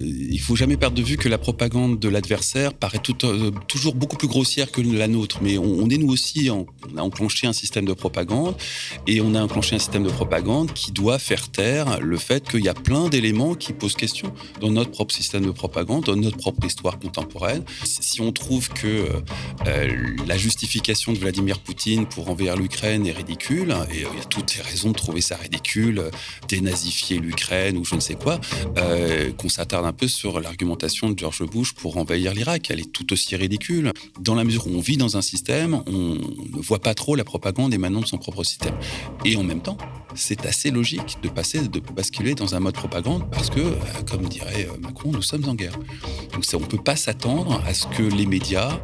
il faut jamais perdre de vue que la propagande de l'adversaire paraît euh, toujours beaucoup plus grossière que la nôtre. Mais on, est nous aussi, on a enclenché un système de propagande et on a enclenché un système de propagande qui doit faire taire le fait qu'il y a plein d'éléments qui posent question dans notre propre système de propagande, dans notre propre histoire contemporaine. Si on trouve que euh, la justification de Vladimir Poutine pour envahir l'Ukraine est ridicule, et il y a toutes les raisons de trouver ça ridicule, dénazifier l'Ukraine ou je ne sais quoi, euh, qu'on s'attarde un peu sur l'argumentation de George Bush pour envahir l'Irak. Elle est tout aussi ridicule. Dans la mesure où on vit dans un système, on ne voit pas trop la propagande émanant de son propre système. Et en même temps, c'est assez logique de passer, de basculer dans un mode propagande parce que, euh, comme dirait euh, Macron, nous sommes en guerre. Donc on ne peut pas s'attendre à ce que les médias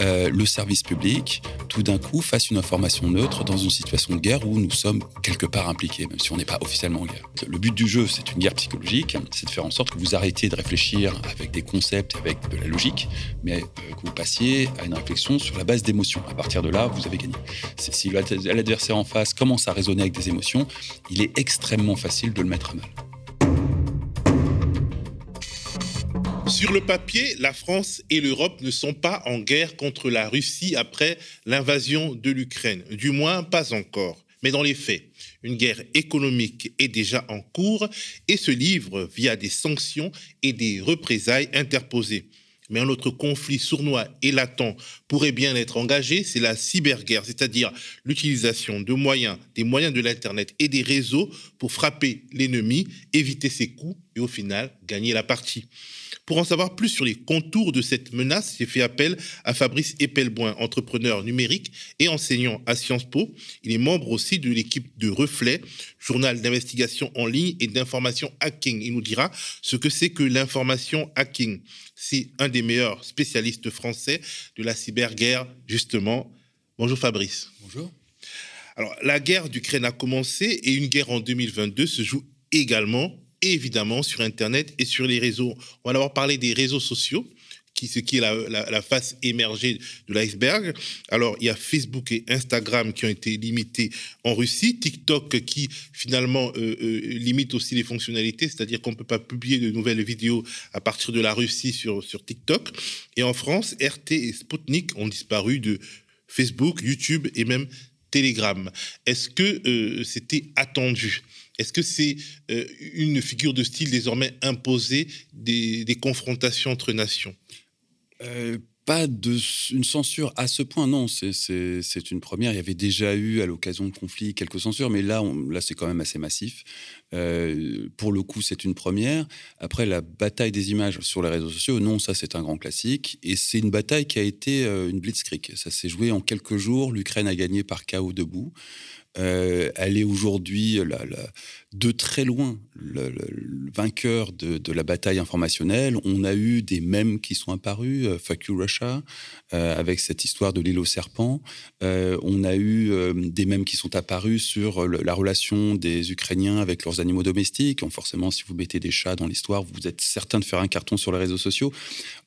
euh, le service public, tout d'un coup, fasse une information neutre dans une situation de guerre où nous sommes quelque part impliqués, même si on n'est pas officiellement en guerre. Le but du jeu, c'est une guerre psychologique, c'est de faire en sorte que vous arrêtiez de réfléchir avec des concepts, avec de la logique, mais que vous passiez à une réflexion sur la base d'émotions. À partir de là, vous avez gagné. Si l'adversaire en face commence à raisonner avec des émotions, il est extrêmement facile de le mettre à mal. Sur le papier, la France et l'Europe ne sont pas en guerre contre la Russie après l'invasion de l'Ukraine, du moins pas encore. Mais dans les faits, une guerre économique est déjà en cours et se livre via des sanctions et des représailles interposées. Mais un autre conflit sournois et latent pourrait bien être engagé, c'est la cyberguerre, c'est-à-dire l'utilisation de moyens, des moyens de l'Internet et des réseaux pour frapper l'ennemi, éviter ses coups et au final gagner la partie. Pour en savoir plus sur les contours de cette menace, j'ai fait appel à Fabrice Epelboin, entrepreneur numérique et enseignant à Sciences Po. Il est membre aussi de l'équipe de Reflet, journal d'investigation en ligne et d'information hacking. Il nous dira ce que c'est que l'information hacking. C'est un des meilleurs spécialistes français de la cyberguerre, justement. Bonjour Fabrice. Bonjour. Alors, la guerre d'Ukraine a commencé et une guerre en 2022 se joue également évidemment sur Internet et sur les réseaux. On va d'abord parler des réseaux sociaux, qui, ce qui est la, face émergée de l'iceberg. Alors, il y a Facebook et Instagram qui ont été limités en Russie, TikTok qui finalement euh, euh, limite aussi les fonctionnalités, c'est-à-dire qu'on ne peut pas publier de nouvelles vidéos à partir de la Russie sur, TikTok. Et en France, RT et Sputnik ont disparu de Facebook, YouTube et même Telegram. Est-ce que euh, c'était attendu? Est-ce que c'est une figure de style désormais imposée des, confrontations entre nations? Euh, pas de une censure à ce point, non. C'est une première. Il y avait déjà eu à l'occasion de conflits quelques censures, mais là, là c'est quand même assez massif. Euh, pour le coup, c'est une première. Après, la bataille des images sur les réseaux sociaux, non, ça c'est un grand classique. Et c'est une bataille qui a été une blitzkrieg. Ça s'est joué en quelques jours. L'Ukraine a gagné par chaos debout. Euh, elle est aujourd'hui de très loin le, vainqueur de, la bataille informationnelle. On a eu des mèmes qui sont apparus, euh, Fuck you Russia, euh, avec cette histoire de l'île aux serpents. on a eu des mèmes qui sont apparus sur la relation des Ukrainiens avec leurs animaux domestiques. forcément, si vous mettez des chats dans l'histoire, vous êtes certain de faire un carton sur les réseaux sociaux.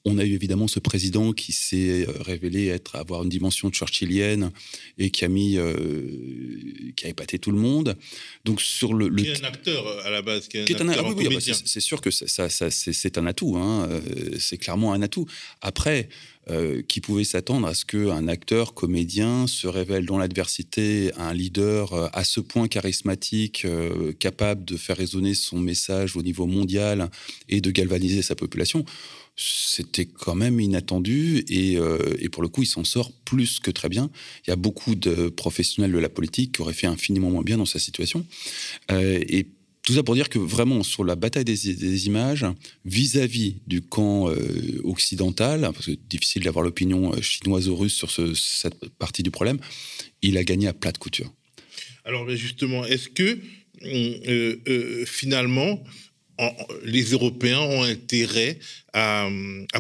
On a eu évidemment ce président qui s'est révélé être avoir une dimension churchillienne et qui a mis qui a épaté tout le monde. Donc sur le, le... Est un acteur euh, à la base, qui est un, acteur ah, bah, c'est sûr que ça, ça, c'est un atout. Hein. Euh, c'est clairement un atout. Après. Euh, qui pouvait s'attendre à ce qu'un acteur comédien se révèle dans l'adversité un leader à ce point charismatique, capable de faire résonner son message au niveau mondial et de galvaniser sa population c'était quand même inattendu euh, et, pour le coup, il s'en sort plus que très bien. Il y a beaucoup de professionnels de la politique qui auraient fait infiniment moins bien dans sa situation. Euh, tout ça pour dire que vraiment, sur la bataille des, images, vis-à-vis du camp euh, occidental, parce que difficile d'avoir l'opinion chinoise ou russe sur cette partie du problème, il a gagné à plat de couture. Alors justement, est-ce que finalement, les Européens ont intérêt à,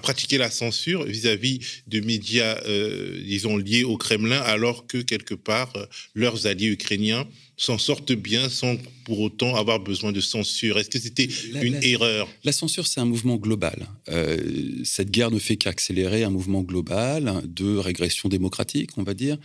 pratiquer la censure vis-à-vis de médias, euh, disons, liés au Kremlin, alors que quelque part, euh, leurs alliés ukrainiens s'en sortent bien sans pour autant avoir besoin de censure Est-ce que c'était une erreur? La censure, c'est un mouvement global. Euh, cette guerre ne fait qu'accélérer un mouvement global de régression démocratique, on va dire,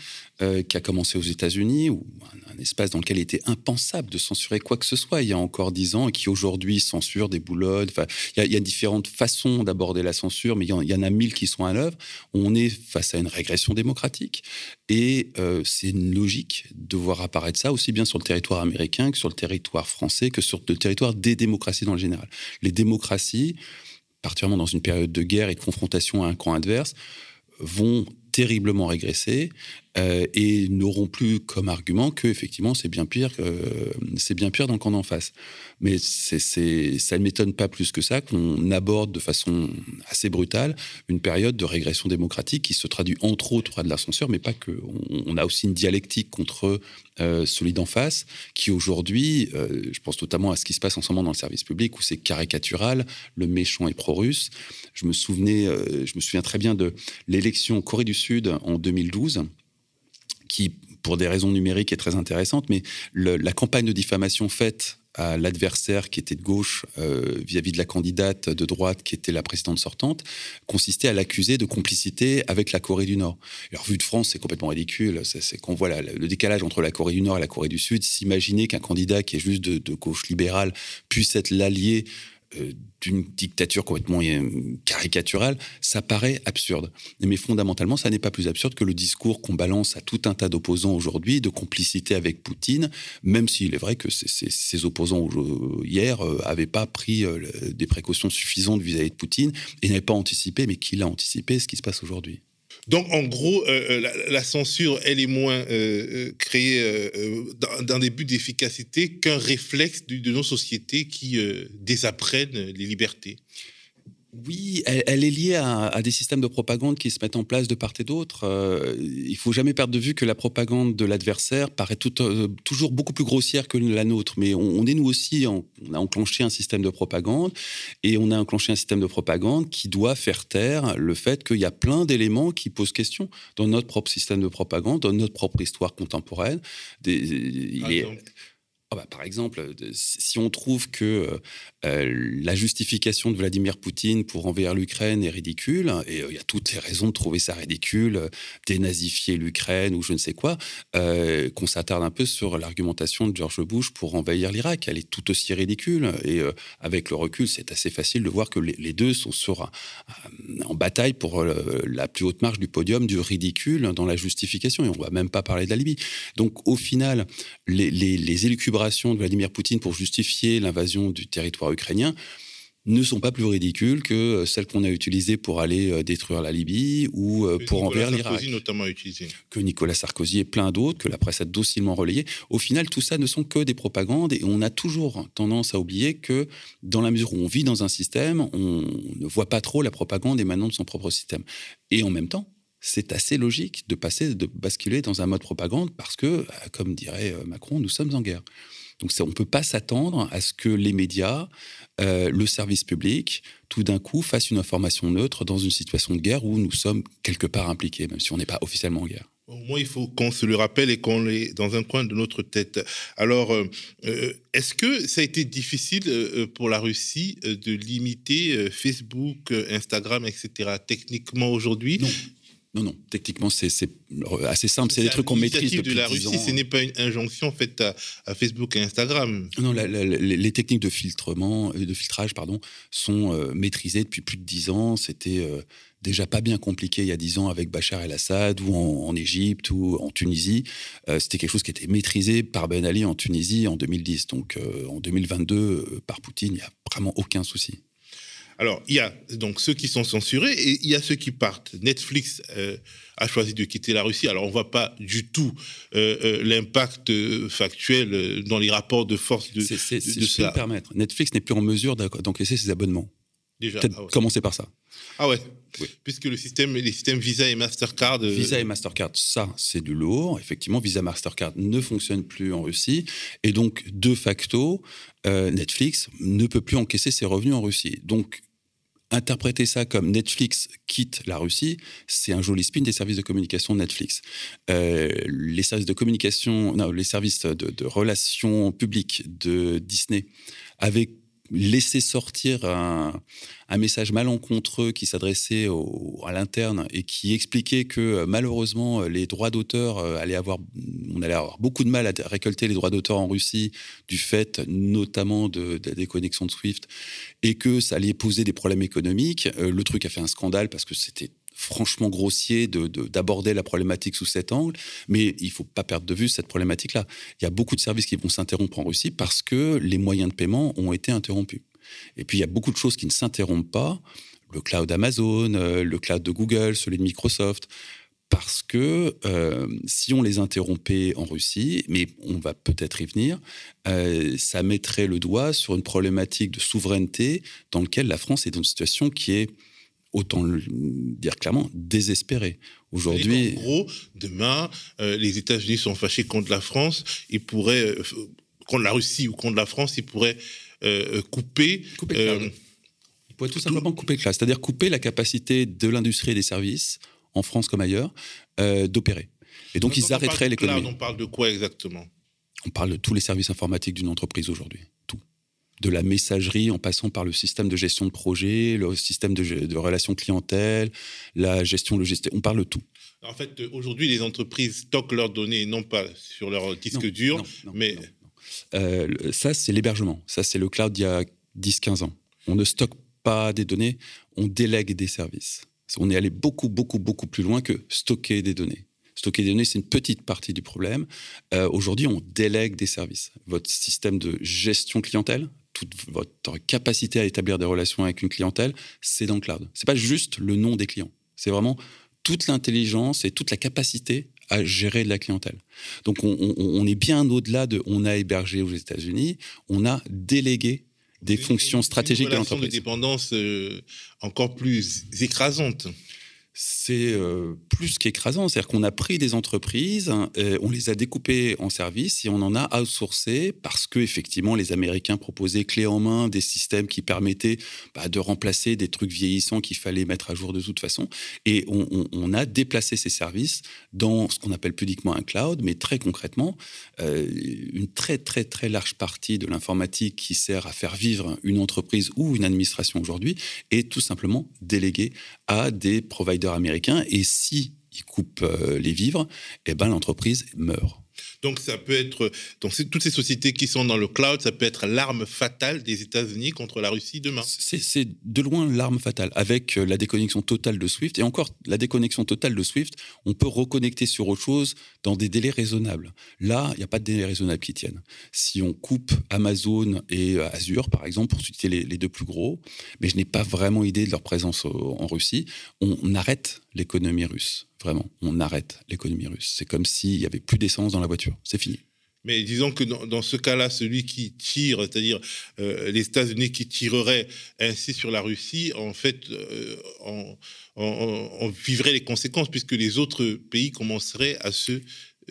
euh, qui a commencé aux États-Unis, où un, espace dans lequel il était impensable de censurer quoi que ce soit il y a encore dix ans, et qui aujourd'hui censure des boulottes. Enfin, il y, a différentes façons d'aborder la censure, mais il y, en a mille qui sont à l'œuvre. On est face à une régression démocratique, et euh, c'est logique de voir apparaître ça aussi bien sur le territoire américain que sur le territoire français, que sur le territoire des démocraties dans le général. Les démocraties, particulièrement dans une période de guerre et de confrontation à un camp adverse, vont terriblement régresser euh, et n'auront plus comme argument que effectivement c'est bien pire c'est bien pire dans le camp d'en face. Mais ça ne m'étonne pas plus que ça qu'on aborde de façon assez brutale une période de régression démocratique qui se traduit entre autres par de la censure, mais pas que. On, a aussi une dialectique contre euh, celui d'en face qui aujourd'hui, euh, je pense notamment à ce qui se passe en ce moment dans le service public où c'est caricatural, le méchant est pro-russe. Je me souvenais, je me souviens très bien de l'élection Corée du Sud en 2012 qui, pour des raisons numériques, est très intéressante, mais la campagne de diffamation faite à l'adversaire qui était de gauche euh, vis-à-vis de la candidate de droite qui était la présidente sortante, consistait à l'accuser de complicité avec la Corée du Nord. Alors, vu de France, c'est complètement ridicule. C'est qu'on voit le décalage entre la Corée du Nord et la Corée du Sud. S'imaginer qu'un candidat qui est juste de, de gauche libérale puisse être l'allié d'une dictature complètement euh, caricaturale, ça paraît absurde. Mais fondamentalement, ça n'est pas plus absurde que le discours qu'on balance à tout un tas d'opposants aujourd'hui de complicité avec Poutine, même s'il est vrai que ces, opposants hier n'avaient euh, pas pris des précautions suffisantes vis-à-vis de Poutine et n'avaient pas anticipé, mais qui l'a anticipé, ce qui se passe aujourd'hui. Donc, en gros, euh, euh, la, censure, elle est moins euh, créée dans, des buts d'efficacité qu'un réflexe de, nos sociétés qui désapprennent les libertés. Oui, elle, est liée à, des systèmes de propagande qui se mettent en place de part et d'autre. Euh, il faut jamais perdre de vue que la propagande de l'adversaire paraît euh, toujours beaucoup plus grossière que la nôtre. Mais on, est nous aussi, on a enclenché un système de propagande et on a enclenché un système de propagande qui doit faire taire le fait qu'il y a plein d'éléments qui posent question dans notre propre système de propagande, dans notre propre histoire contemporaine. Des, ah bah, par exemple, si on trouve que euh, la justification de Vladimir Poutine pour envers l'Ukraine est ridicule, et euh, il y a toutes les raisons de trouver ça ridicule, euh, dénazifier l'Ukraine ou je ne sais quoi, qu'on s'attarde un peu sur l'argumentation de George Bush pour envahir l'Irak. Elle est tout aussi ridicule. Et avec le recul, c'est assez facile de voir que les, deux sont sur, en bataille pour la plus haute marge du podium du ridicule dans la justification. Et on ne va même pas parler de la Libye. Donc au final, les élucubrations de Vladimir Poutine pour justifier l'invasion du territoire ukrainien ne sont pas plus ridicules que euh, celles qu'on a utilisées pour aller euh, détruire la Libye ou euh, pour envers l'Irak. notamment utilisé. Que Nicolas Sarkozy et plein d'autres, que la presse a docilement relayé. Au final, tout ça ne sont que des propagandes et on a toujours tendance à oublier que dans la mesure où on vit dans un système, on ne voit pas trop la propagande émanant de son propre système. Et en même temps, c'est assez logique de passer, de basculer dans un mode propagande parce que, euh, comme dirait euh, Macron, nous sommes en guerre. Donc on ne peut pas s'attendre à ce que les médias, euh, le service public, tout d'un coup fassent une information neutre dans une situation de guerre où nous sommes quelque part impliqués, même si on n'est pas officiellement en guerre. Au moins, il faut qu'on se le rappelle et qu'on l'ait dans un coin de notre tête. Alors, est-ce que ça a été difficile pour la Russie de limiter Facebook, Instagram, etc. techniquement aujourd'hui? Non, non. Techniquement, c'est assez simple. C'est des trucs qu'on maîtrise depuis de la Russie. Ce n'est pas une injonction faite à, Facebook et Instagram. Non, les techniques de filtrement, euh, de filtrage, pardon, sont euh, maîtrisées depuis plus de dix ans. C'était euh, déjà pas bien compliqué il y a dix ans avec Bachar el-Assad ou en, Égypte ou en Tunisie. C'était quelque chose qui était maîtrisé par Ben Ali en Tunisie en 2010. Donc en 2022, par Poutine, il n'y a vraiment aucun souci. Alors, il y a donc ceux qui sont censurés et il y a ceux qui partent. Netflix euh, a choisi de quitter la Russie. Alors, on ne voit pas du tout euh, euh, l'impact factuel dans les rapports de force de, de, de me permettre. Netflix n'est plus en mesure d'encaisser ses abonnements. Déjà. Peut-être ah commencer par ça. Ah ouais. Puisque le système, les systèmes Visa et Mastercard. Visa et Mastercard, ça, c'est du lourd. Effectivement, Visa Mastercard ne fonctionne plus en Russie. Et donc, de facto, Netflix ne peut plus encaisser ses revenus en Russie. Donc, interpréter ça comme Netflix quitte la Russie, c'est un joli spin des services de communication de Netflix. Euh, les services de communication, non, les services de, de relations publiques de Disney avaient laisser sortir un, message malencontreux qui s'adressait à l'interne et qui expliquait que euh, malheureusement les droits d'auteur euh, allaient avoir, on allait avoir beaucoup de mal à récolter les droits d'auteur en Russie du fait notamment de, des connexions de Swift et que ça allait poser des problèmes économiques. Euh, le truc a fait un scandale parce que c'était franchement grossier d'aborder de, la problématique sous cet angle, mais il faut pas perdre de vue cette problématique-là. Il y a beaucoup de services qui vont s'interrompre en Russie parce que les moyens de paiement ont été interrompus. Et puis il y a beaucoup de choses qui ne s'interrompent pas, le cloud Amazon, euh, le cloud de Google, celui de Microsoft, parce que euh, si on les interrompait en Russie, mais on va peut-être y venir, euh, ça mettrait le doigt sur une problématique de souveraineté dans laquelle la France est dans une situation qui est autant le dire clairement, désespéré. Aujourd'hui. En gros, demain, euh, les États-Unis sont fâchés contre la France, ils pourraient, euh, contre la Russie ou contre la France, ils pourraient euh, couper. couper le ils pourraient tout simplement couper le c'est-à-dire couper la capacité de l'industrie et des services, en France comme ailleurs, d'opérer. Et donc, ils arrêteraient l'économie. On parle de quoi exactement? On parle de tous les services informatiques d'une entreprise aujourd'hui de la messagerie en passant par le système de gestion de projet, le système de, relations clientèle, la gestion logistique. On parle de tout. En fait, aujourd'hui, les entreprises stockent leurs données non pas sur leur disque dur, mais... Euh, ça, c'est l'hébergement. Ça, c'est le cloud d'il y a 10-15 ans. On ne stocke pas des données, on délègue des services. On est allé beaucoup, beaucoup, beaucoup plus loin que stocker des données. Stocker des données, c'est une petite partie du problème. Euh, aujourd'hui, on délègue des services. Votre système de gestion clientèle, toute votre capacité à établir des relations avec une clientèle, c'est dans le cloud. C'est pas juste le nom des clients. C'est vraiment toute l'intelligence et toute la capacité à gérer de la clientèle. Donc on, est bien au-delà de on a hébergé aux États-Unis, on a délégué des fonctions stratégiques de l'entreprise. Une dépendance euh, encore plus écrasante c'est euh, plus qu'écrasant. C'est-à-dire qu'on a pris des entreprises, hein, on les a découpées en services et on en a outsourcé parce que effectivement les Américains proposaient clé en main des systèmes qui permettaient bah, de remplacer des trucs vieillissants qu'il fallait mettre à jour de toute façon. Et on, a déplacé ces services dans ce qu'on appelle pudiquement un cloud, mais très concrètement, euh, une très très très large partie de l'informatique qui sert à faire vivre une entreprise ou une administration aujourd'hui est tout simplement déléguée à des providers américain et si ils coupent euh, les vivres, eh ben l'entreprise meurt. Donc ça peut être, donc toutes ces sociétés qui sont dans le cloud, ça peut être l'arme fatale des États-Unis contre la Russie demain. C'est de loin l'arme fatale. Avec euh, la déconnexion totale de Swift, et encore la déconnexion totale de Swift, on peut reconnecter sur autre chose dans des délais raisonnables. Là, il n'y a pas de délais raisonnables qui tiennent. Si on coupe Amazon et euh, Azure, par exemple, pour citer les, deux plus gros, mais je n'ai pas vraiment idée de leur présence en Russie, on arrête l'économie russe. Vraiment, on arrête l'économie russe. C'est comme s'il n'y avait plus d'essence dans la voiture. C'est fini. Mais disons que dans, ce cas-là, celui qui tire, c'est-à-dire euh, les États-Unis qui tireraient ainsi sur la Russie, en fait, euh, on, vivrait les conséquences puisque les autres pays commenceraient à se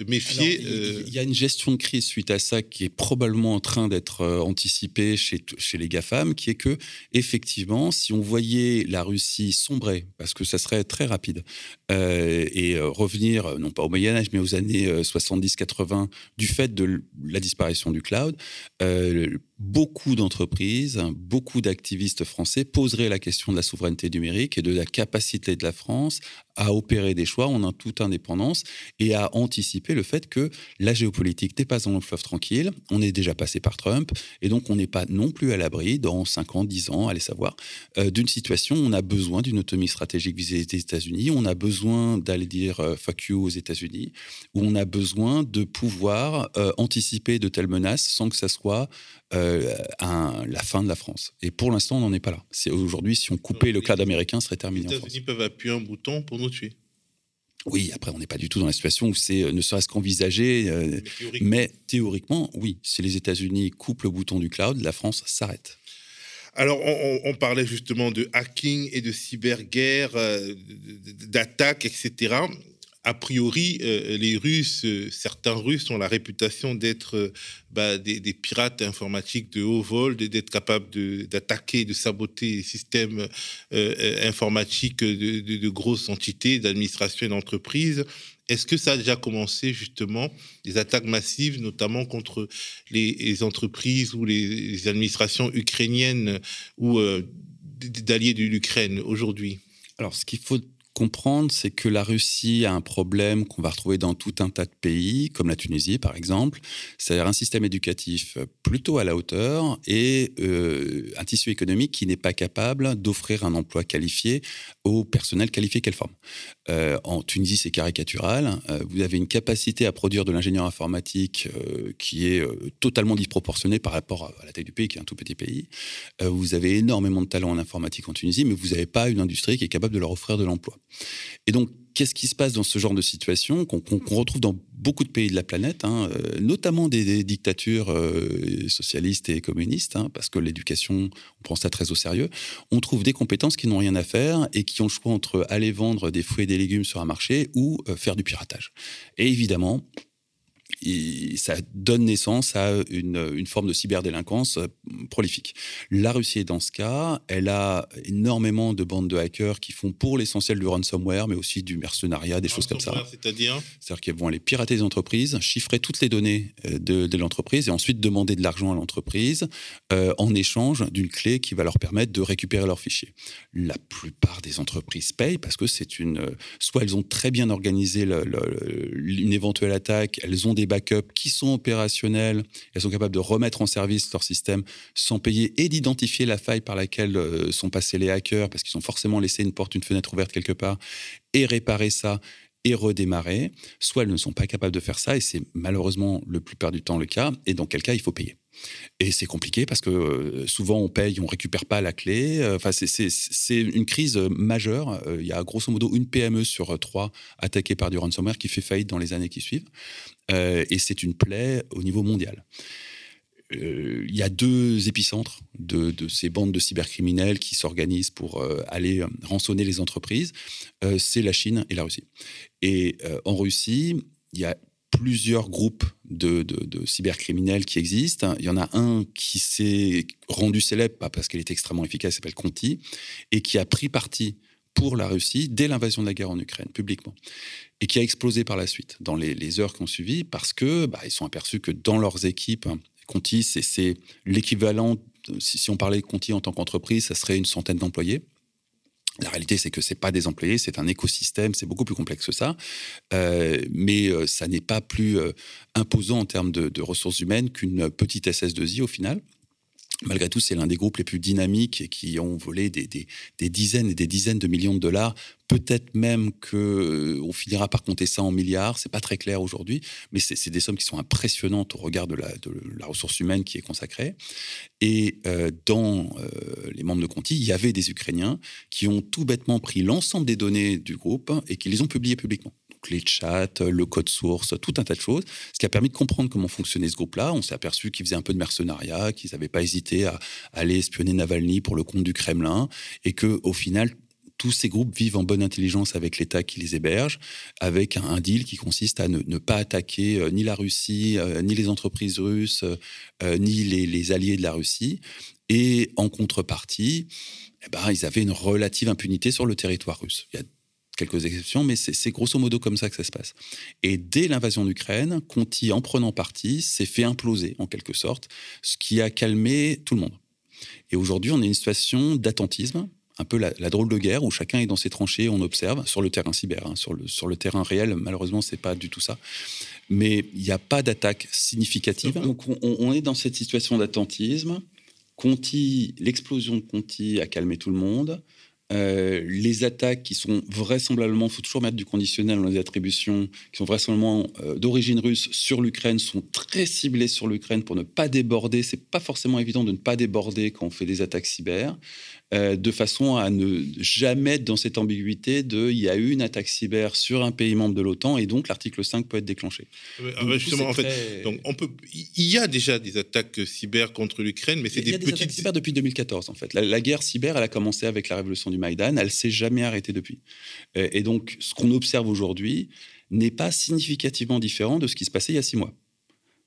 méfier. Euh, il y a une gestion de crise suite à ça qui est probablement en train d'être euh, anticipée chez, chez les GAFAM, qui est que, effectivement, si on voyait la Russie sombrer, parce que ça serait très rapide, euh, et revenir, non pas au Moyen-Âge, mais aux années 70-80, du fait de la disparition du cloud, beaucoup d'entreprises, beaucoup d'activistes français poseraient la question de la souveraineté numérique et de la capacité de la France à opérer des choix en toute indépendance et à anticiper le fait que la géopolitique n'est pas dans le fleuve tranquille, on est déjà passé par Trump, et donc on n'est pas non plus à l'abri, dans 5 ans, 10 ans, allez savoir, euh, d'une situation où on a besoin d'une autonomie stratégique vis-à-vis des États-Unis, on a besoin d'aller dire euh, aux États-Unis, où on a besoin de pouvoir euh, anticiper de telles menaces sans que ça soit la fin de la France. Et pour l'instant, on n'en est pas là. C'est aujourd'hui, si on coupait le cloud américain, ce serait terminé. Les États-Unis peuvent appuyer un bouton pour nous tuer. Oui, après, on n'est pas du tout dans la situation où c'est euh, ne serait-ce qu'envisagé. Euh, mais, théoriquement, oui, si les États-Unis coupent le bouton du cloud, la France s'arrête. Alors, on, parlait justement de hacking et de cyberguerre, euh, d'attaques, etc. a priori, euh, les Russes, euh, certains Russes ont la réputation d'être euh, bah, des, pirates informatiques de haut vol, d'être capables d'attaquer, de, saboter les systèmes informatiques de, grosses entités, d'administration et d'entreprises. Est-ce que ça a déjà commencé justement, des attaques massives, notamment contre les, entreprises ou les, administrations ukrainiennes ou d'alliés de l'Ukraine aujourd'hui? Alors, ce qu'il faut comprendre, c'est que la Russie a un problème qu'on va retrouver dans tout un tas de pays, comme la Tunisie par exemple, c'est-à-dire un système éducatif plutôt à la hauteur et euh, un tissu économique qui n'est pas capable d'offrir un emploi qualifié au personnel qualifié qu'elle forme. Euh, en Tunisie, c'est caricatural. Euh, vous avez une capacité à produire de l'ingénieur informatique qui est totalement disproportionnée par rapport à la taille du pays, qui est un tout petit pays. vous avez énormément de talents en informatique en Tunisie, mais vous n'avez pas une industrie qui est capable de leur offrir de l'emploi. Et donc, qu'est-ce qui se passe dans ce genre de situation qu'on retrouve dans beaucoup de pays de la planète, hein, euh, notamment des, dictatures euh, socialistes et communistes, hein, parce que l'éducation, on prend ça très au sérieux. On trouve des compétences qui n'ont rien à faire et qui ont le choix entre aller vendre des fruits et des légumes sur un marché ou euh, faire du piratage. Et évidemment, ça donne naissance à une, forme de cyberdélinquance euh, prolifique. La Russie est dans ce cas. Elle a énormément de bandes de hackers qui font pour l'essentiel du ransomware, mais aussi du mercenariat, des choses comme ça. C'est-à-dire C'est-à-dire qu'elles vont aller pirater les entreprises, chiffrer toutes les données euh, de, l'entreprise et ensuite demander de l'argent à l'entreprise euh, en échange d'une clé qui va leur permettre de récupérer leurs fichiers. La plupart des entreprises payent parce que c'est une. Soit elles ont très bien organisé une éventuelle attaque, elles ont des backups qui sont opérationnels, elles sont capables de remettre en service leur système sans payer et d'identifier la faille par laquelle euh, sont passés les hackers, parce qu'ils ont forcément laissé une porte, une fenêtre ouverte quelque part, et réparer ça et redémarrer. Soit elles ne sont pas capables de faire ça, et c'est malheureusement le plupart du temps le cas, et dans quel cas il faut payer. Et c'est compliqué parce que euh, souvent on paye, on récupère pas la clé. Euh, enfin, c'est une crise majeure. Il y a grosso modo une PME sur trois attaquée par du ransomware qui fait faillite dans les années qui suivent. Euh, et c'est une plaie au niveau mondial. Euh, il y a deux épicentres de, ces bandes de cybercriminels qui s'organisent pour euh, aller rançonner les entreprises. c'est la Chine et la Russie. Et en Russie, il y a plusieurs groupes de, cybercriminels qui existent. Il y en a un qui s'est rendu célèbre, pas parce qu'il est extrêmement efficace, s'appelle Conti, et qui a pris parti pour la Russie dès l'invasion de la guerre en Ukraine, publiquement et qui a explosé par la suite dans les, heures qui ont suivi parce que bah, ils sont aperçus que dans leurs équipes, Conti, c'est l'équivalent, si, on parlait de Conti en tant qu'entreprise, ça serait une centaine d'employés. La réalité, c'est que ce n'est pas des employés, c'est un écosystème, c'est beaucoup plus complexe que ça. Euh, mais euh, ça n'est pas plus euh, imposant en termes de, de ressources humaines qu'une petite SS2I au final. Malgré tout, c'est l'un des groupes les plus dynamiques et qui ont volé des, dizaines et des dizaines de millions de dollars. Peut-être même qu'on euh, finira par compter ça en milliards. C'est pas très clair aujourd'hui, mais c'est des sommes qui sont impressionnantes au regard de la, ressource humaine qui est consacrée. Et euh, dans euh, les membres de Conti, il y avait des Ukrainiens qui ont tout bêtement pris l'ensemble des données du groupe et qui les ont publiées publiquement les chats, le code source, tout un tas de choses, ce qui a permis de comprendre comment fonctionnait ce groupe-là. On s'est aperçu qu'ils faisaient un peu de mercenariat, qu'ils n'avaient pas hésité à aller espionner Navalny pour le compte du Kremlin, et que au final, tous ces groupes vivent en bonne intelligence avec l'État qui les héberge, avec un, deal qui consiste à ne, pas attaquer euh, ni la Russie, euh, ni les entreprises russes, euh, ni les, alliés de la Russie. Et en contrepartie, eh ben, ils avaient une relative impunité sur le territoire russe. Il y a quelques exceptions, mais c'est grosso modo comme ça que ça se passe. Et dès l'invasion d'Ukraine, Conti, en prenant parti, s'est fait imploser en quelque sorte, ce qui a calmé tout le monde. Et aujourd'hui, on est une situation d'attentisme, un peu la, drôle de guerre où chacun est dans ses tranchées, on observe sur le terrain cyber, hein, sur, le, terrain réel. Malheureusement, c'est pas du tout ça. Mais il n'y a pas d'attaque significative. Donc, on, on, est dans cette situation d'attentisme. Conti, l'explosion de Conti a calmé tout le monde. Euh, les attaques qui sont vraisemblablement, il faut toujours mettre du conditionnel dans les attributions, qui sont vraisemblablement euh, d'origine russe sur l'Ukraine, sont très ciblées sur l'Ukraine pour ne pas déborder. C'est pas forcément évident de ne pas déborder quand on fait des attaques cyber. Euh, de façon à ne jamais être dans cette ambiguïté de il y a eu une attaque cyber sur un pays membre de l'OTAN et donc l'article 5 peut être déclenché. justement, en fait, donc on peut, il y a déjà des attaques cyber contre l'Ukraine, mais c'est des, y a des attaques cyber depuis 2014 en fait. La, guerre cyber, elle a commencé avec la révolution du Maïdan, elle s'est jamais arrêtée depuis. Euh, et donc, ce qu'on observe aujourd'hui, n'est pas significativement différent de ce qui se passait il y a six mois.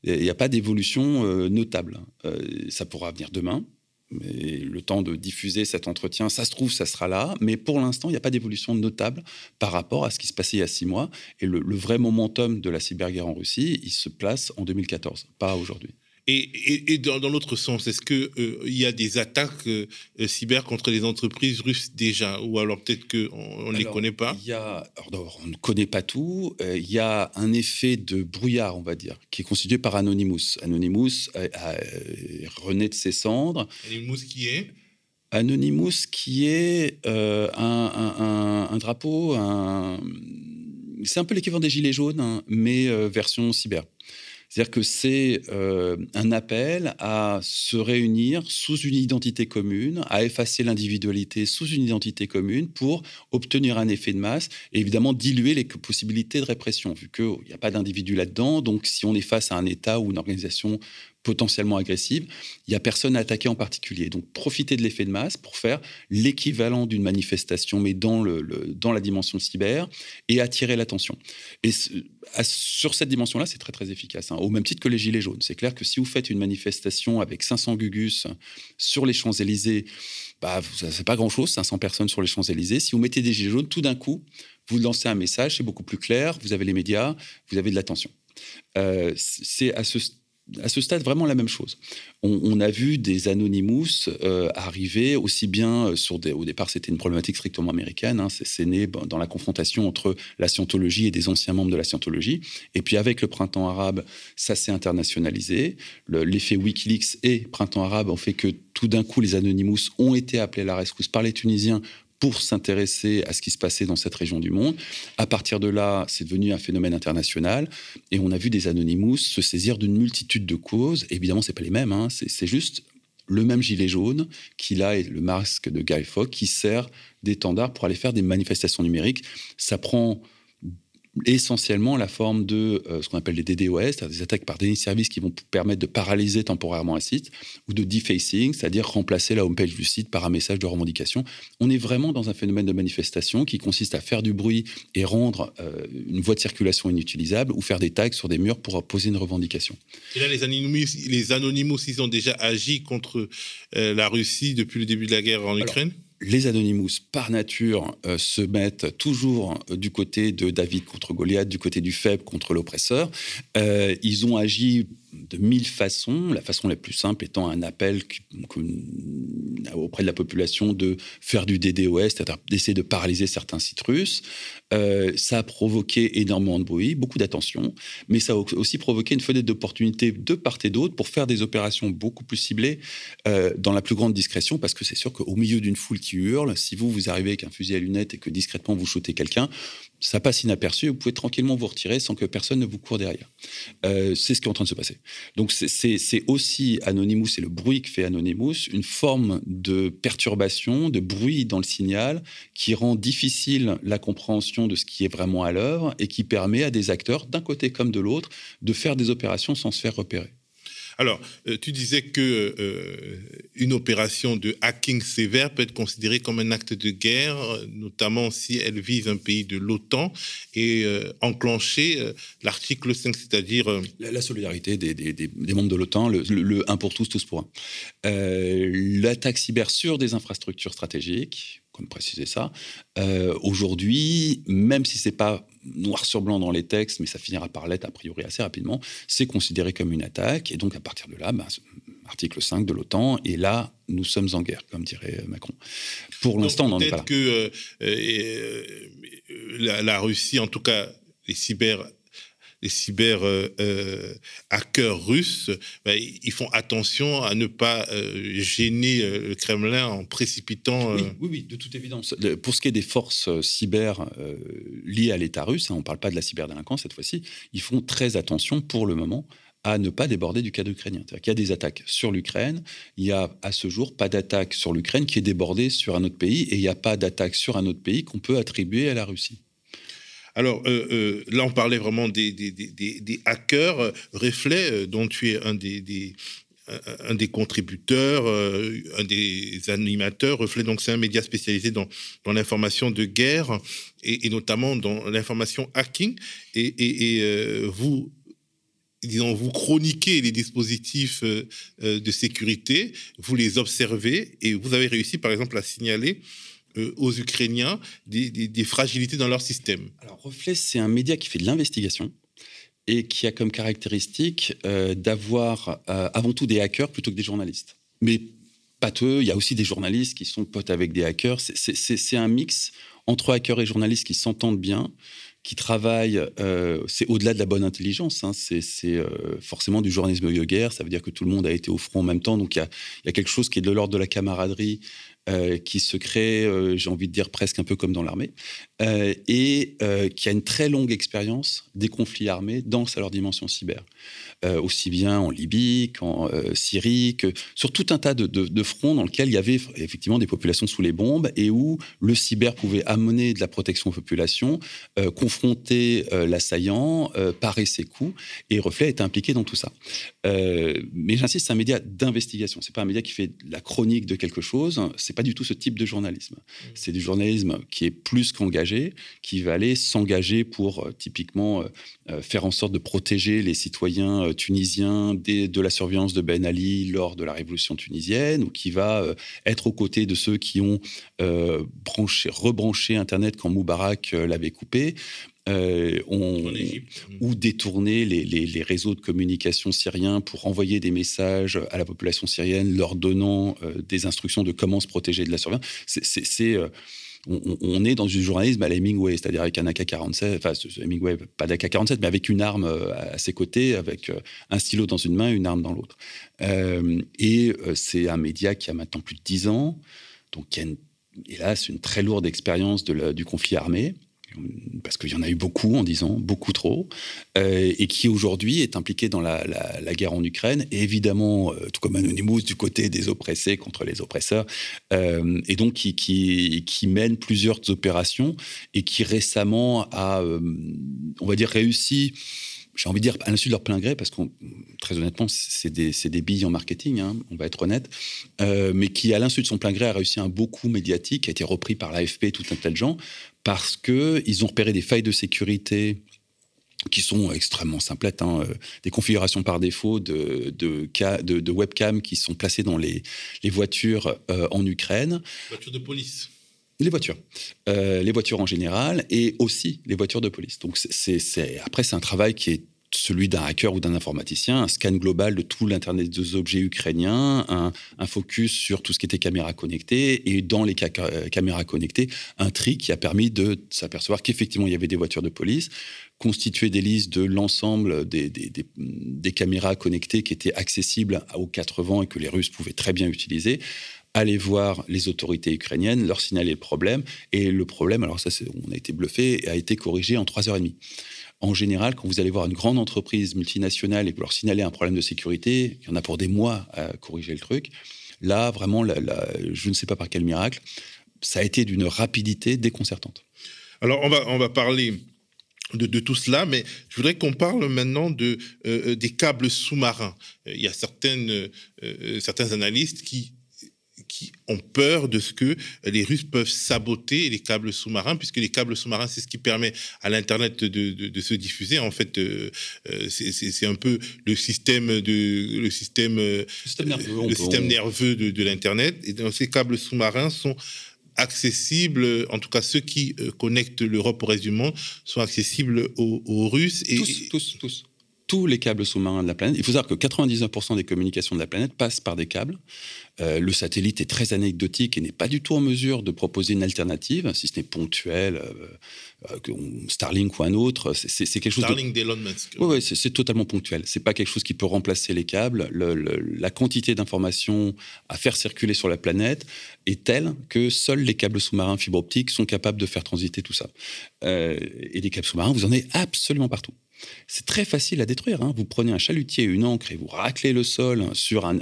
Il n'y a pas d'évolution euh, notable. Euh, ça pourra venir demain. Mais le temps de diffuser cet entretien, ça se trouve, ça sera là. Mais pour l'instant, il n'y a pas d'évolution notable par rapport à ce qui se passait il y a six mois. Et le, le vrai momentum de la cyberguerre en Russie, il se place en 2014, pas aujourd'hui. Et, dans, l'autre sens, est-ce qu'il euh, y a des attaques euh, cyber contre les entreprises russes déjà? Ou alors peut-être qu'on ne les connaît pas? y a, On ne connaît pas tout. Euh, il y a un effet de brouillard, on va dire, qui est constitué par Anonymous. Anonymous a, rené de ses cendres. Anonymous qui est? Anonymous qui est un, un, drapeau, c'est un peu l'équivalent des Gilets jaunes, hein, mais version cyber. C'est-à-dire que c'est euh, un appel à se réunir sous une identité commune, à effacer l'individualité sous une identité commune pour obtenir un effet de masse et évidemment diluer les possibilités de répression, vu qu'il n'y a pas d'individu là-dedans. Donc si on est face à un État ou une organisation potentiellement agressive, il n'y a personne à attaquer en particulier. Donc profiter de l'effet de masse pour faire l'équivalent d'une manifestation, mais dans, le, dans la dimension cyber, et attirer l'attention. Et sur cette dimension-là, c'est très très efficace, hein. au même titre que les Gilets jaunes. C'est clair que si vous faites une manifestation avec 500 gugus sur les Champs-Élysées, bah, c'est pas grand-chose, 500 personnes sur les Champs-Élysées. Si vous mettez des Gilets jaunes, tout d'un coup, vous lancez un message, c'est beaucoup plus clair, vous avez les médias, vous avez de l'attention. Euh, c'est à ce à ce stade vraiment la même chose. On, a vu des Anonymous euh, arriver aussi bien euh, sur des. Au départ, c'était une problématique strictement américaine. Hein, c'est né dans la confrontation entre la scientologie et des anciens membres de la scientologie. Et puis avec le printemps arabe, ça s'est internationalisé. L'effet WikiLeaks et printemps arabe ont fait que tout d'un coup, les Anonymous ont été appelés à la rescousse par les Tunisiens pour s'intéresser à ce qui se passait dans cette région du monde. À partir de là, c'est devenu un phénomène international et on a vu des Anonymous se saisir d'une multitude de causes. Évidemment, c'est pas les mêmes, hein. c'est juste le même gilet jaune qui là est le masque de Guy Fawkes qui sert d'étendard pour aller faire des manifestations numériques. Ça prend essentiellement la forme de euh, ce qu'on appelle les DDoS, c'est-à-dire des attaques par déni de service qui vont permettre de paralyser temporairement un site, ou de defacing, c'est-à-dire remplacer la homepage du site par un message de revendication. On est vraiment dans un phénomène de manifestation qui consiste à faire du bruit et rendre euh, une voie de circulation inutilisable, ou faire des tags sur des murs pour poser une revendication. Et là, les Anonymous, les Anonymous ils ont déjà agi contre euh, la Russie depuis le début de la guerre en Ukraine? Les Anonymous, par nature, euh, se mettent toujours euh, du côté de David contre Goliath, du côté du faible contre l'oppresseur. Euh, ils ont agi de mille façons, la façon la plus simple étant un appel auprès de la population de faire du DDoS, c'est-à-dire d'essayer de paralyser certains sites russes. Euh, ça a provoqué énormément de bruit, beaucoup d'attention, mais ça a aussi provoqué une fenêtre d'opportunité de part et d'autre pour faire des opérations beaucoup plus ciblées euh, dans la plus grande discrétion, parce que c'est sûr qu'au milieu d'une foule qui hurle, si vous, vous arrivez avec un fusil à lunettes et que discrètement vous shootez quelqu'un, ça passe inaperçu, vous pouvez tranquillement vous retirer sans que personne ne vous court derrière. Euh, c'est ce qui est en train de se passer. Donc c'est aussi Anonymous, c'est le bruit que fait Anonymous, une forme de perturbation, de bruit dans le signal qui rend difficile la compréhension de ce qui est vraiment à l'œuvre et qui permet à des acteurs, d'un côté comme de l'autre, de faire des opérations sans se faire repérer. Alors, euh, tu disais que euh, une opération de hacking sévère peut être considérée comme un acte de guerre, notamment si elle vise un pays de l'OTAN et euh, enclencher l'article 5, c'est-à-dire la, solidarité des, membres de l'OTAN, le, le, 1 pour tous, tous pour un. L'attaque cyber sur des infrastructures stratégiques, comme préciser ça. Aujourd'hui, même si c'est pas noir sur blanc dans les textes, mais ça finira par l'être a priori assez rapidement, c'est considéré comme une attaque. Et donc, à partir de là, bah, article 5 de l'OTAN, et là, nous sommes en guerre, comme dirait Macron. Pour l'instant, on n'en est pas là. que euh, euh, la, Russie, en tout cas, les cyber les cyber euh, euh, hackers russes, ben, ils font attention à ne pas euh, gêner le Kremlin en précipitant. Oui, oui, de toute évidence. Pour ce qui est des forces cyber liées à l'État russe, hein, on ne parle pas de la cyberdélinquance cette fois-ci, ils font très attention pour le moment à ne pas déborder du cadre ukrainien. Il y a des attaques sur l'Ukraine, il y a à ce jour pas d'attaque sur l'Ukraine qui est débordée sur un autre pays, et il n'y a pas d'attaque sur un autre pays qu'on peut attribuer à la Russie. Alors euh, euh, là, on parlait vraiment des, hackers. Reflet, euh, dont tu es un des, contributeurs, euh, un des animateurs. Reflet, donc, c'est un média spécialisé dans, l'information de guerre et, notamment dans l'information hacking. Et, vous, disons, vous chroniquez les dispositifs de sécurité, vous les observez et vous avez réussi, par exemple, à signaler aux Ukrainiens des, fragilités dans leur système. Alors, Reflet, c'est un média qui fait de l'investigation et qui a comme caractéristique euh, d'avoir euh, avant tout des hackers plutôt que des journalistes. Mais pas peu, il y a aussi des journalistes qui sont potes avec des hackers. C'est un mix entre hackers et journalistes qui s'entendent bien, qui travaillent, euh, c'est au-delà de la bonne intelligence, hein, c'est forcément du journalisme de guerre, ça veut dire que tout le monde a été au front en même temps, donc il y a, quelque chose qui est de l'ordre de la camaraderie euh, qui se crée, euh, j'ai envie de dire presque un peu comme dans l'armée, euh, et qui a une très longue expérience des conflits armés dans leur dimension cyber. Euh, aussi bien en Libye qu'en euh, Syrie, que sur tout un tas de, fronts dans lesquels il y avait effectivement des populations sous les bombes et où le cyber pouvait amener de la protection aux populations, euh, confronter l'assaillant, parer ses coups, et Reflet est impliqué dans tout ça. mais j'insiste, c'est un média d'investigation. C'est pas un média qui fait la chronique de quelque chose. C'est pas du tout ce type de journalisme. Mmh. C'est du journalisme qui est plus qu'engagé, qui va aller s'engager pour typiquement faire en sorte de protéger les citoyens tunisien de la surveillance de Ben Ali lors de la révolution tunisienne, ou qui va euh, être aux côtés de ceux qui ont euh, branché, rebranché Internet quand Moubarak euh, l'avait coupé. ou détourner les, réseaux de communication syriens pour envoyer des messages à la population syrienne, leur donnant des instructions de comment se protéger de la surveillance. C'est on, est dans du journalisme à Hemingway, c'est-à-dire avec un AK-47, enfin Hemingway, pas d'AK-47, mais avec une arme euh, à ses côtés, avec euh, un stylo dans une main une arme dans l'autre. Euh, et c'est un média qui a maintenant plus de 10 ans, donc qui a, hélas, une très lourde expérience du conflit armé parce qu'il y en a eu beaucoup en disant beaucoup trop, euh, et qui aujourd'hui est impliqué dans la, guerre en Ukraine, et évidemment, euh, tout comme Anonymous, du côté des oppressés contre les oppresseurs, euh, et donc qui, qui, mène plusieurs opérations, et qui récemment a, on va dire, réussi j'ai envie de dire à l'insu de leur plein gré, parce que très honnêtement, c'est des, des, billes en marketing, hein, on va être honnête, mais qui à l'insu de son plein gré a réussi un beau coup médiatique, a été repris par l'AFP, tout un tas de gens, parce qu'ils ont repéré des failles de sécurité qui sont extrêmement simplettes, hein, euh, des configurations par défaut de, de, de, webcam qui sont placées dans les, les voitures euh, en Ukraine. Voitures de police. Les voitures, euh, les voitures en général, et aussi les voitures de police. Donc c'est, après c'est un travail qui est celui d'un hacker ou d'un informaticien, un scan global de tout l'Internet des objets ukrainiens, un, focus sur tout ce qui était caméra connectée, et dans les caméras connectées, un tri qui a permis de s'apercevoir qu'effectivement il y avait des voitures de police, constituer des listes de l'ensemble des, des, caméras connectées qui étaient accessibles aux quatre vents et que les Russes pouvaient très bien utiliser aller voir les autorités ukrainiennes, leur signaler le problème. Et le problème, alors ça, on a été bluffé, a été corrigé en trois heures et demie en général, quand vous allez voir une grande entreprise multinationale et que vous leur signalez un problème de sécurité, il y en a pour des mois à corriger le truc. Là, vraiment, je ne sais pas par quel miracle, ça a été d'une rapidité déconcertante. Alors, on va, on va parler de, tout cela, mais je voudrais qu'on parle maintenant de, euh, des câbles sous-marins. Il y a certaines, euh, certains analystes qui qui ont peur de ce que les Russes peuvent saboter les câbles sous-marins, puisque les câbles sous-marins, c'est ce qui permet à l'Internet de, se diffuser. En fait, euh, euh, c'est un peu le système, de, le système, euh, nerveux, le système nerveux de, l'Internet. Et donc, ces câbles sous-marins sont accessibles, en tout cas ceux qui connectent l'Europe au reste du monde, sont accessibles aux, Russes. Et, tous, tous, tous tous les câbles sous-marins de la planète. Il faut savoir que 99% des communications de la planète passent par des câbles. Euh, le satellite est très anecdotique et n'est pas du tout en mesure de proposer une alternative, si ce n'est ponctuel, euh, euh, Starlink ou un autre. C'est quelque chose. Starlink d'Elon Musk. Oui, c'est totalement ponctuel. C'est pas quelque chose qui peut remplacer les câbles. la quantité d'informations à faire circuler sur la planète est telle que seuls les câbles sous-marins fibre optique sont capables de faire transiter tout ça. et des câbles sous-marins, vous en avez absolument partout. C'est très facile à détruire. Hein. Vous prenez un chalutier, une encre et vous raclez le sol sur un,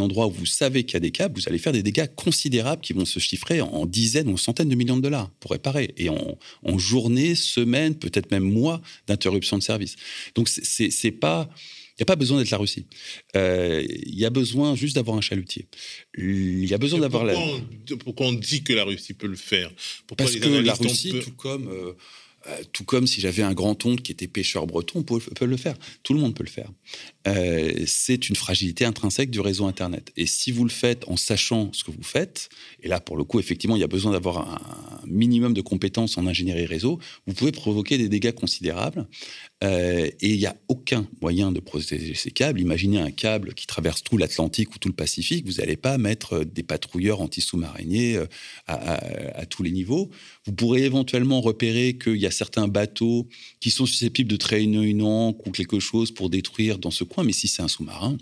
endroit où vous savez qu'il y a des câbles, vous allez faire des dégâts considérables qui vont se chiffrer en dizaines ou centaines de millions de dollars pour réparer. Et en, journées, semaines, peut-être même mois d'interruption de service. Donc c'est pas Il n'y a pas besoin d'être la Russie. Euh, il y a besoin juste d'avoir un chalutier. Il y a besoin d'avoir la. Pourquoi on dit que la Russie peut le faire? Parce que la Russie, tout comme euh, euh, tout comme si j'avais un grand-oncle qui était pêcheur breton, on peut, le faire. Tout le monde peut le faire. Euh, c'est une fragilité intrinsèque du réseau Internet. Et si vous le faites en sachant ce que vous faites, et là, pour le coup, effectivement, il y a besoin d'avoir un minimum de compétences en ingénierie réseau, vous pouvez provoquer des dégâts considérables. Euh, et il n'y a aucun moyen de protéger ces câbles. Imaginez un câble qui traverse tout l'Atlantique ou tout le Pacifique. Vous n'allez pas mettre des patrouilleurs anti-sous-mariniers à, tous les niveaux. Vous pourrez éventuellement repérer qu'il y a certains bateaux qui sont susceptibles de traîner une encre ou quelque chose pour détruire dans ce coin, mais si c'est un sous-marin,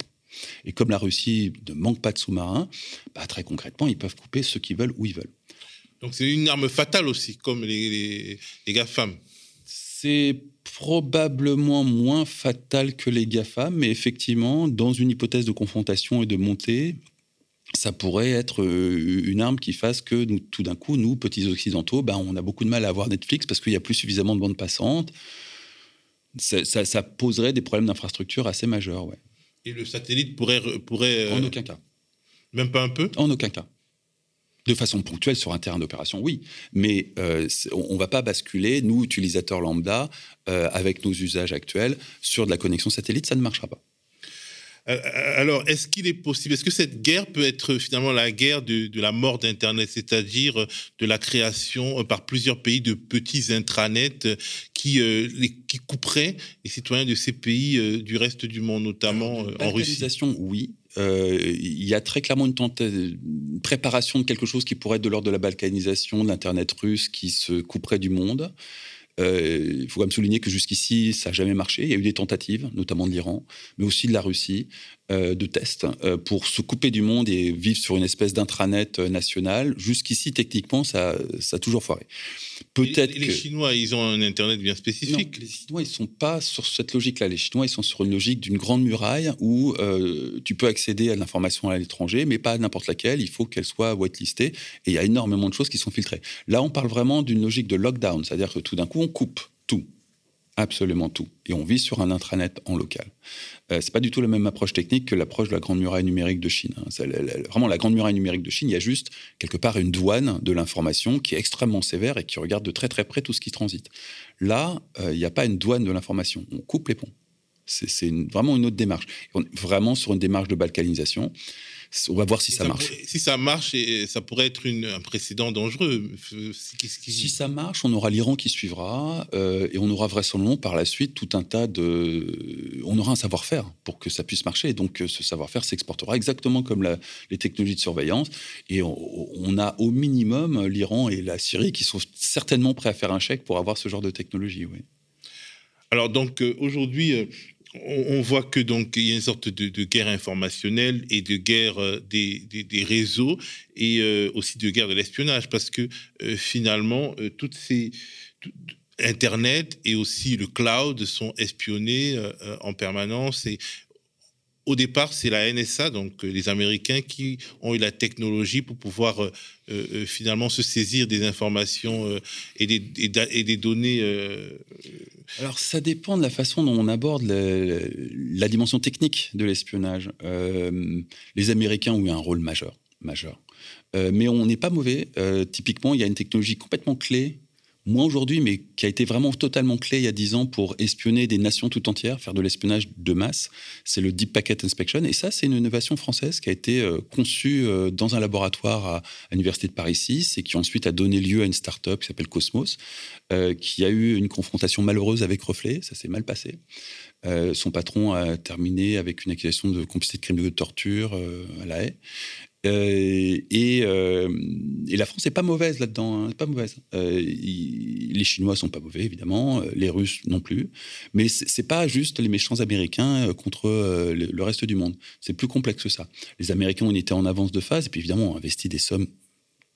et comme la Russie ne manque pas de sous-marins, bah, très concrètement, ils peuvent couper ce qu'ils veulent où ils veulent. Donc c'est une arme fatale aussi, comme les, les, les GAFAM. C'est probablement moins fatal que les GAFAM, mais effectivement, dans une hypothèse de confrontation et de montée, ça pourrait être euh, une arme qui fasse que nous, tout d'un coup, nous, petits occidentaux, ben, on a beaucoup de mal à avoir Netflix parce qu'il n'y a plus suffisamment de bandes passantes. Ça, poserait des problèmes d'infrastructure assez majeurs. Ouais. Et le satellite pourrait... pourrait En aucun cas. Même pas un peu? En aucun cas. De façon ponctuelle sur un terrain d'opération, oui. Mais euh, on ne va pas basculer, nous, utilisateurs lambda, euh, avec nos usages actuels, sur de la connexion satellite, ça ne marchera pas. Euh, alors, est-ce qu'il est possible, est-ce que cette guerre peut être finalement la guerre de, la mort d'Internet, c'est-à-dire de la création par plusieurs pays de petits intranets euh, qui, qui couperaient les citoyens de ces pays du reste du monde, notamment en Russie? Oui, il y a très clairement une, préparation de quelque chose qui pourrait être de l'ordre de la balkanisation de l'Internet russe qui se couperait du monde. Euh, il faut quand même souligner que jusqu'ici, ça n'a jamais marché. Il y a eu des tentatives, notamment de l'Iran, mais aussi de la Russie, euh, de tests euh, pour se couper du monde et vivre sur une espèce d'intranet national. Jusqu'ici, techniquement, ça, ça a toujours foiré. Peut-être les, Chinois, ils ont un Internet bien spécifique. les Chinois, ils sont pas sur cette logique-là. Les Chinois, ils sont sur une logique d'une grande muraille où tu peux accéder à l'information à l'étranger, mais pas à n'importe laquelle. Il faut qu'elle soit whitelistée. Et il y a énormément de choses qui sont filtrées. Là, on parle vraiment d'une logique de lockdown, c'est-à-dire que tout d'un coup, on coupe tout, absolument tout, et on vit sur un intranet en local. Euh, c'est pas du tout la même approche technique que l'approche de la grande muraille numérique de Chine. Hein. vraiment, la grande muraille numérique de Chine, il y a juste quelque part une douane de l'information qui est extrêmement sévère et qui regarde de très très près tout ce qui transite. Là, euh, il n'y a pas une douane de l'information. On coupe les ponts. C'est vraiment une autre démarche. On est vraiment sur une démarche de balkanisation. On va voir si ça, marche. si ça marche, et ça pourrait être un précédent dangereux. Si ça marche, on aura l'Iran qui suivra euh, et on aura vraisemblablement par la suite tout un tas de. On aura un savoir-faire pour que ça puisse marcher. Et donc, euh, ce savoir-faire s'exportera exactement comme les technologies de surveillance. Et on, a au minimum l'Iran et la Syrie qui sont certainement prêts à faire un chèque pour avoir ce genre de technologie. Oui. Alors, donc, euh, aujourd'hui, on, voit que donc il y a une sorte de, guerre informationnelle et de guerre euh, des, réseaux et euh, aussi de guerre de l'espionnage parce que euh, finalement toutes ces Internet et aussi le cloud sont espionnés en permanence et au départ, c'est la NSA, donc les Américains, qui ont eu la technologie pour pouvoir finalement se saisir des informations et, des, données alors, ça dépend de la façon dont on aborde la dimension technique de l'espionnage. Euh, les Américains ont eu un rôle majeur, majeur. Euh, mais on n'est pas mauvais. Euh, typiquement, il y a une technologie complètement clé moins aujourd'hui, mais qui a été vraiment totalement clé il y a dix ans pour espionner des nations tout entières, faire de l'espionnage de masse, c'est le Deep Packet Inspection. Et ça, c'est une innovation française qui a été euh, conçue euh, dans un laboratoire à, l'Université de Paris 6 et qui ensuite a donné lieu à une start-up qui s'appelle Cosmos, euh, qui a eu une confrontation malheureuse avec Reflet. Ça s'est mal passé. son patron a terminé avec une accusation de complicité de crime de torture à la haie. Euh, euh, et, la France n'est pas mauvaise là-dedans, hein, pas mauvaise. Euh, les Chinois sont pas mauvais évidemment, les Russes non plus, mais c'est pas juste les méchants Américains contre le, reste du monde. C'est plus complexe que ça. Les Américains ont été en avance de phase et puis évidemment ont investi des sommes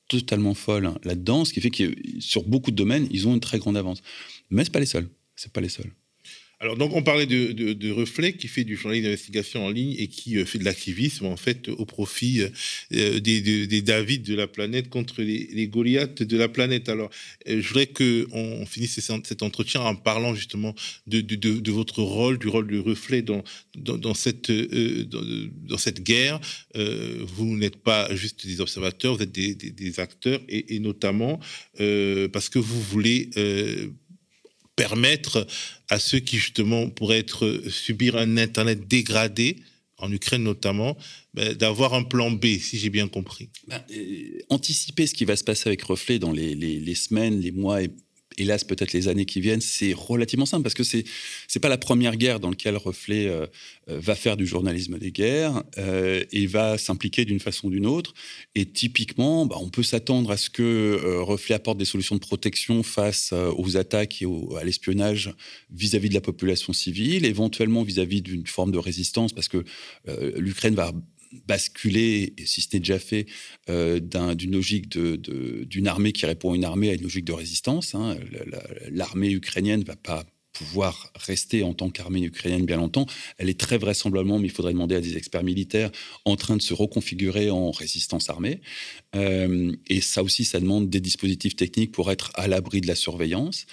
totalement folles là-dedans, ce qui fait que sur beaucoup de domaines ils ont une très grande avance. Mais c'est pas les seuls. C'est pas les seuls. Alors, donc, on parlait de, Reflet, qui fait du journalisme d'investigation en ligne et qui euh, fait de l'activisme, en fait, au profit euh, des, des, David de la planète contre les, Goliaths de la planète. Alors, euh, je voudrais qu'on finisse cet entretien en parlant justement de, votre rôle, du rôle de Reflet dans, cette, guerre. vous n'êtes pas juste des observateurs, vous êtes des, acteurs et notamment parce que vous voulez permettre à ceux qui justement pourraient être subir un Internet dégradé, en Ukraine notamment, ben, d'avoir un plan B, si j'ai bien compris. Ben, euh, anticiper ce qui va se passer avec Reflet dans les, les semaines, les mois et hélas, peut-être les années qui viennent, c'est relativement simple parce que c'est c'est pas la première guerre dans laquelle Reflet euh, euh, va faire du journalisme des guerres euh, et va s'impliquer d'une façon ou d'une autre. Et typiquement, bah, on peut s'attendre à ce que Reflet apporte des solutions de protection face aux attaques et à l'espionnage vis-à-vis de la population civile, éventuellement vis-à-vis d'une forme de résistance parce que l'Ukraine va basculer, si ce n'est déjà fait, euh, d'une logique d'une armée qui répond à une armée à une logique de résistance. Hein. L'armée ukrainienne ne va pas pouvoir rester en tant qu'armée ukrainienne bien longtemps. Elle est très vraisemblablement, mais il faudrait demander à des experts militaires, en train de se reconfigurer en résistance armée. Euh, et ça aussi, ça demande des dispositifs techniques pour être à l'abri de la surveillance.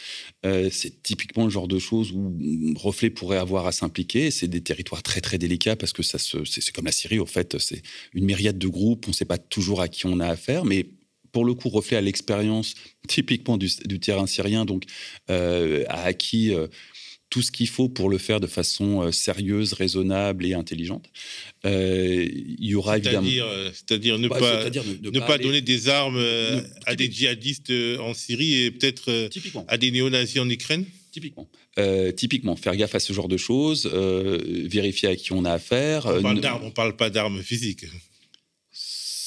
Euh, c'est typiquement le genre de choses où Reflet pourrait avoir à s'impliquer. C'est des territoires très très délicats parce que ça c'est comme la Syrie, au fait, c'est une myriade de groupes. On ne sait pas toujours à qui on a affaire, mais pour le coup, reflet à l'expérience typiquement du, terrain syrien, donc euh, a acquis euh, tout ce qu'il faut pour le faire de façon euh, sérieuse, raisonnable et intelligente. il y aura évidemment. C'est-à-dire ne, pas, ne, pas, donner des armes à des djihadistes en Syrie et peut-être à des néo-nazis en Ukraine? Typiquement. typiquement, faire gaffe à ce genre de choses, vérifier à qui on a affaire. On ne parle pas d'armes physiques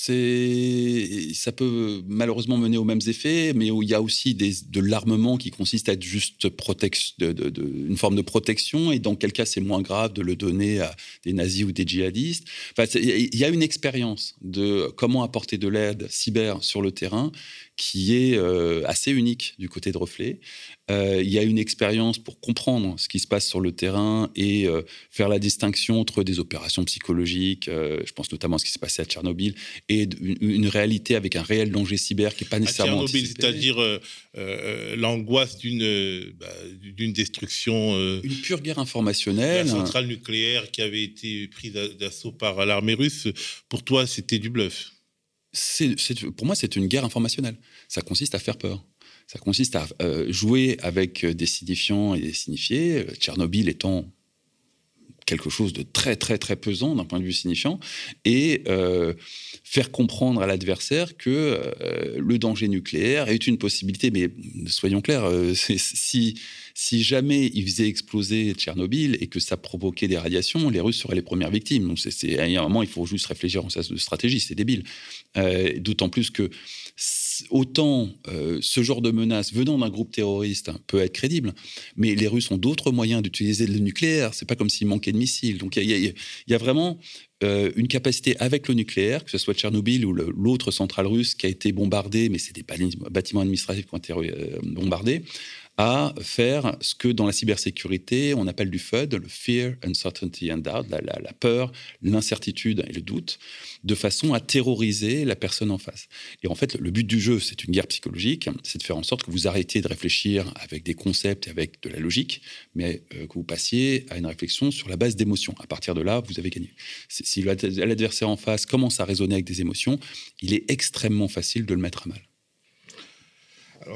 ça peut malheureusement mener aux mêmes effets, mais où il y a aussi de l'armement qui consiste à être juste une forme de protection, et dans quel cas c'est moins grave de le donner à des nazis ou des djihadistes. il y a une expérience de comment apporter de l'aide cyber sur le terrain qui est euh, assez unique du côté de Reflet. Euh, il y a une expérience pour comprendre ce qui se passe sur le terrain et euh, faire la distinction entre des opérations psychologiques, je pense notamment à ce qui s'est passé à Tchernobyl, et une, réalité avec un réel danger cyber qui n'est pas nécessairement. À Tchernobyl, c'est-à-dire l'angoisse d'une bah, d'une destruction. une pure guerre informationnelle. La centrale nucléaire qui avait été prise d'assaut par l'armée russe, pour toi, c'était du bluff pour moi, c'est une guerre informationnelle. Ça consiste à faire peur. Ça consiste à euh, jouer avec des signifiants et des signifiés, euh, Tchernobyl étant quelque chose de très très très pesant d'un point de vue signifiant, et euh, faire comprendre à l'adversaire que le danger nucléaire est une possibilité. Mais soyons clairs, si, jamais il faisait exploser Tchernobyl et que ça provoquait des radiations, les Russes seraient les premières victimes. Donc à un moment, il faut juste réfléchir en de stratégie, c'est débile. D'autant plus que autant euh, ce genre de menace venant d'un groupe terroriste peut être crédible, mais les Russes ont d'autres moyens d'utiliser le nucléaire. C'est pas comme s'il manquait de missiles. Donc il y, a vraiment euh, une capacité avec le nucléaire, que ce soit Tchernobyl ou l'autre centrale russe qui a été bombardée, mais c'est des bâtiments administratifs qui ont été euh, bombardés, à faire ce que dans la cybersécurité, on appelle du FUD, le Fear, Uncertainty and Doubt, la, peur, l'incertitude et le doute, de façon à terroriser la personne en face. Et en fait, le but du jeu, c'est une guerre psychologique, c'est de faire en sorte que vous arrêtiez de réfléchir avec des concepts et avec de la logique, mais euh, que vous passiez à une réflexion sur la base d'émotions. À partir de là, vous avez gagné. Si l'adversaire en face commence à raisonner avec des émotions, il est extrêmement facile de le mettre à mal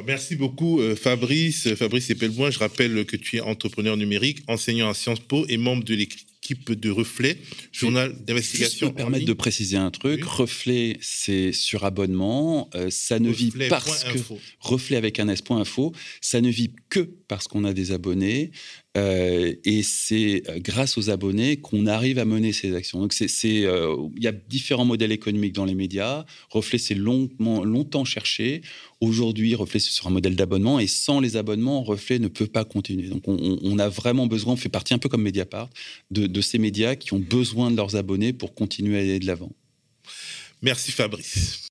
merci beaucoup euh, Fabrice. Fabrice Epelboin, je rappelle que tu es entrepreneur numérique, enseignant à Sciences Po et membre de l'équipe de Reflet, journal d'investigation. Je me permettre de préciser un truc. Reflet, c'est sur abonnement. Euh, ça ne vit parce que Reflet avec un s.info, ça ne vit que parce qu'on a des abonnés. Euh, et c'est euh, grâce aux abonnés qu'on arrive à mener ces actions. Donc, euh, il y a différents modèles économiques dans les médias. Reflet, c'est longtemps, longtemps cherché. Aujourd'hui, Reflet, sur un modèle d'abonnement. Et sans les abonnements, Reflet ne peut pas continuer. Donc, on, a vraiment besoin, on fait partie un peu comme Mediapart, de ces médias qui ont besoin de leurs abonnés pour continuer à aller de l'avant. Merci Fabrice.